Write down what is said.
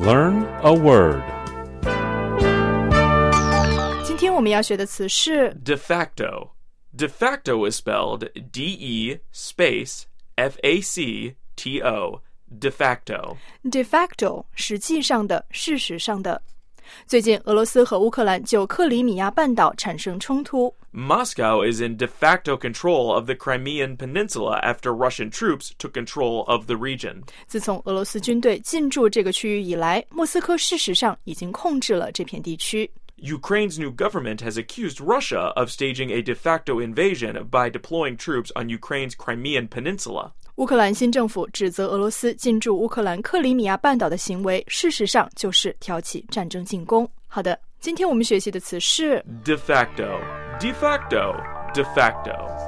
Learn a word. 今天我们要学的词是 De facto. De facto is spelled D E space F A C T O. De facto. de facto，实际上的、事实上的。最近，俄罗斯和乌克兰就克里米亚半岛产生冲突。 Moscow is in de facto control of the Crimean Peninsula after Russian troops took control of the region. 自从俄罗斯军队进驻这个区域以来，莫斯科事实上已经控制了这片地区。 Ukraine's new government has accused Russia of staging a de facto invasion by deploying troops on Ukraine's Crimean Peninsula. 乌克兰新政府指责俄罗斯进驻乌克兰克里米亚半岛的行为，事实上就是挑起战争进攻。好的，今天我们学习的词是 De facto. De facto. De facto.